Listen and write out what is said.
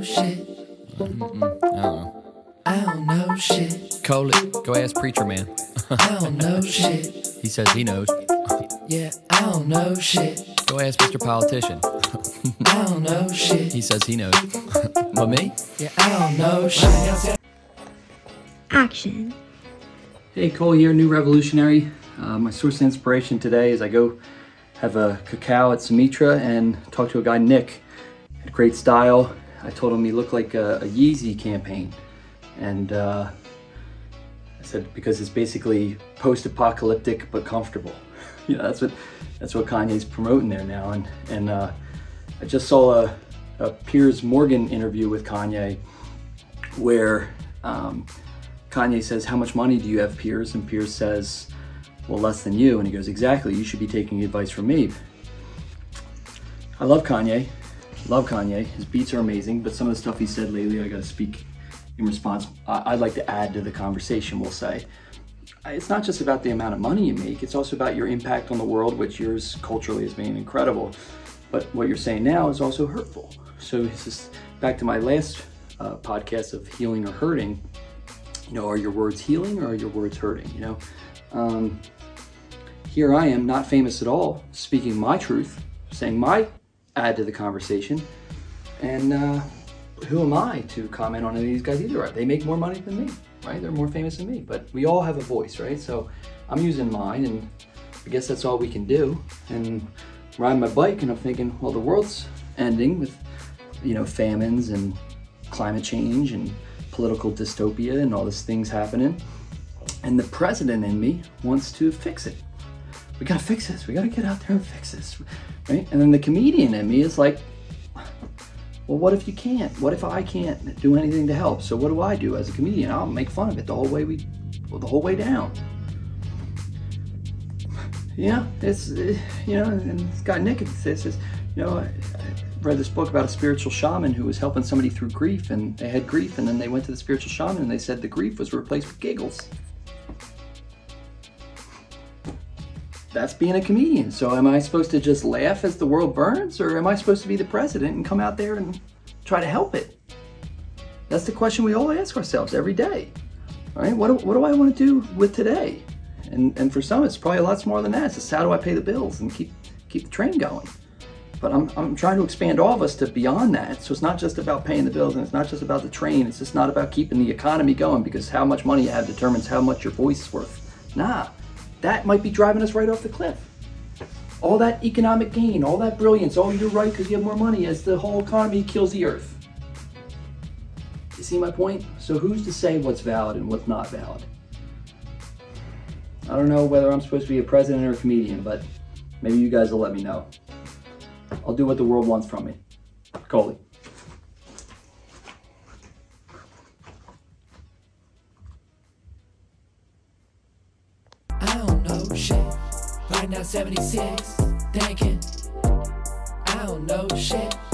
know shit. I don't know. I don't know shit. Coley. Go ask Preacher Man. I don't know shit. He says he knows. Yeah, I don't know shit. Go ask Mr. Politician. I don't know shit. He says he knows. but me? Yeah, I don't know shit. Action. Hey, Cole here, New Revolutionary. Uh, my source of inspiration today is I go have a cacao at Sumitra and talk to a guy, Nick. Had great style. I told him he looked like a, a Yeezy campaign. And uh, I said, because it's basically post apocalyptic but comfortable. you know, that's what that's what Kanye's promoting there now. And, and uh, I just saw a, a Piers Morgan interview with Kanye where um, Kanye says, How much money do you have, Piers? And Piers says, Well, less than you. And he goes, Exactly. You should be taking advice from me. I love Kanye. Love Kanye. His beats are amazing, but some of the stuff he said lately, I got to speak in response. I- I'd like to add to the conversation, we'll say. It's not just about the amount of money you make, it's also about your impact on the world, which yours culturally has been incredible. But what you're saying now is also hurtful. So, this is back to my last uh, podcast of healing or hurting you know, are your words healing or are your words hurting? You know, um, here I am, not famous at all, speaking my truth, saying my add to the conversation, and uh, who am I to comment on any of these guys either? They make more money than me, right? They're more famous than me, but we all have a voice, right? So I'm using mine, and I guess that's all we can do. And riding my bike, and I'm thinking, well, the world's ending with, you know, famines and climate change and political dystopia and all these things happening. And the president in me wants to fix it. We gotta fix this. We gotta get out there and fix this, right? And then the comedian in me is like, well, what if you can't? What if I can't do anything to help? So what do I do as a comedian? I'll make fun of it the whole way we, well, the whole way down. Yeah, it's you know, and this guy Nick says, says, you know, I, I read this book about a spiritual shaman who was helping somebody through grief, and they had grief, and then they went to the spiritual shaman, and they said the grief was replaced with giggles. That's being a comedian. So am I supposed to just laugh as the world burns, or am I supposed to be the president and come out there and try to help it? That's the question we all ask ourselves every day. All right, what do, what do I want to do with today? And and for some, it's probably a lot more than that. It's just how do I pay the bills and keep keep the train going. But I'm, I'm trying to expand all of us to beyond that. So it's not just about paying the bills and it's not just about the train. It's just not about keeping the economy going because how much money you have determines how much your voice is worth. Nah, that might be driving us right off the cliff. All that economic gain, all that brilliance, oh, you're right because you have more money as the whole economy kills the earth. You see my point? So who's to say what's valid and what's not valid? I don't know whether I'm supposed to be a president or a comedian, but maybe you guys will let me know. I'll do what the world wants from me. Coley. I don't know shit. Right now, 76. Thinking. I don't know shit. I don't know shit.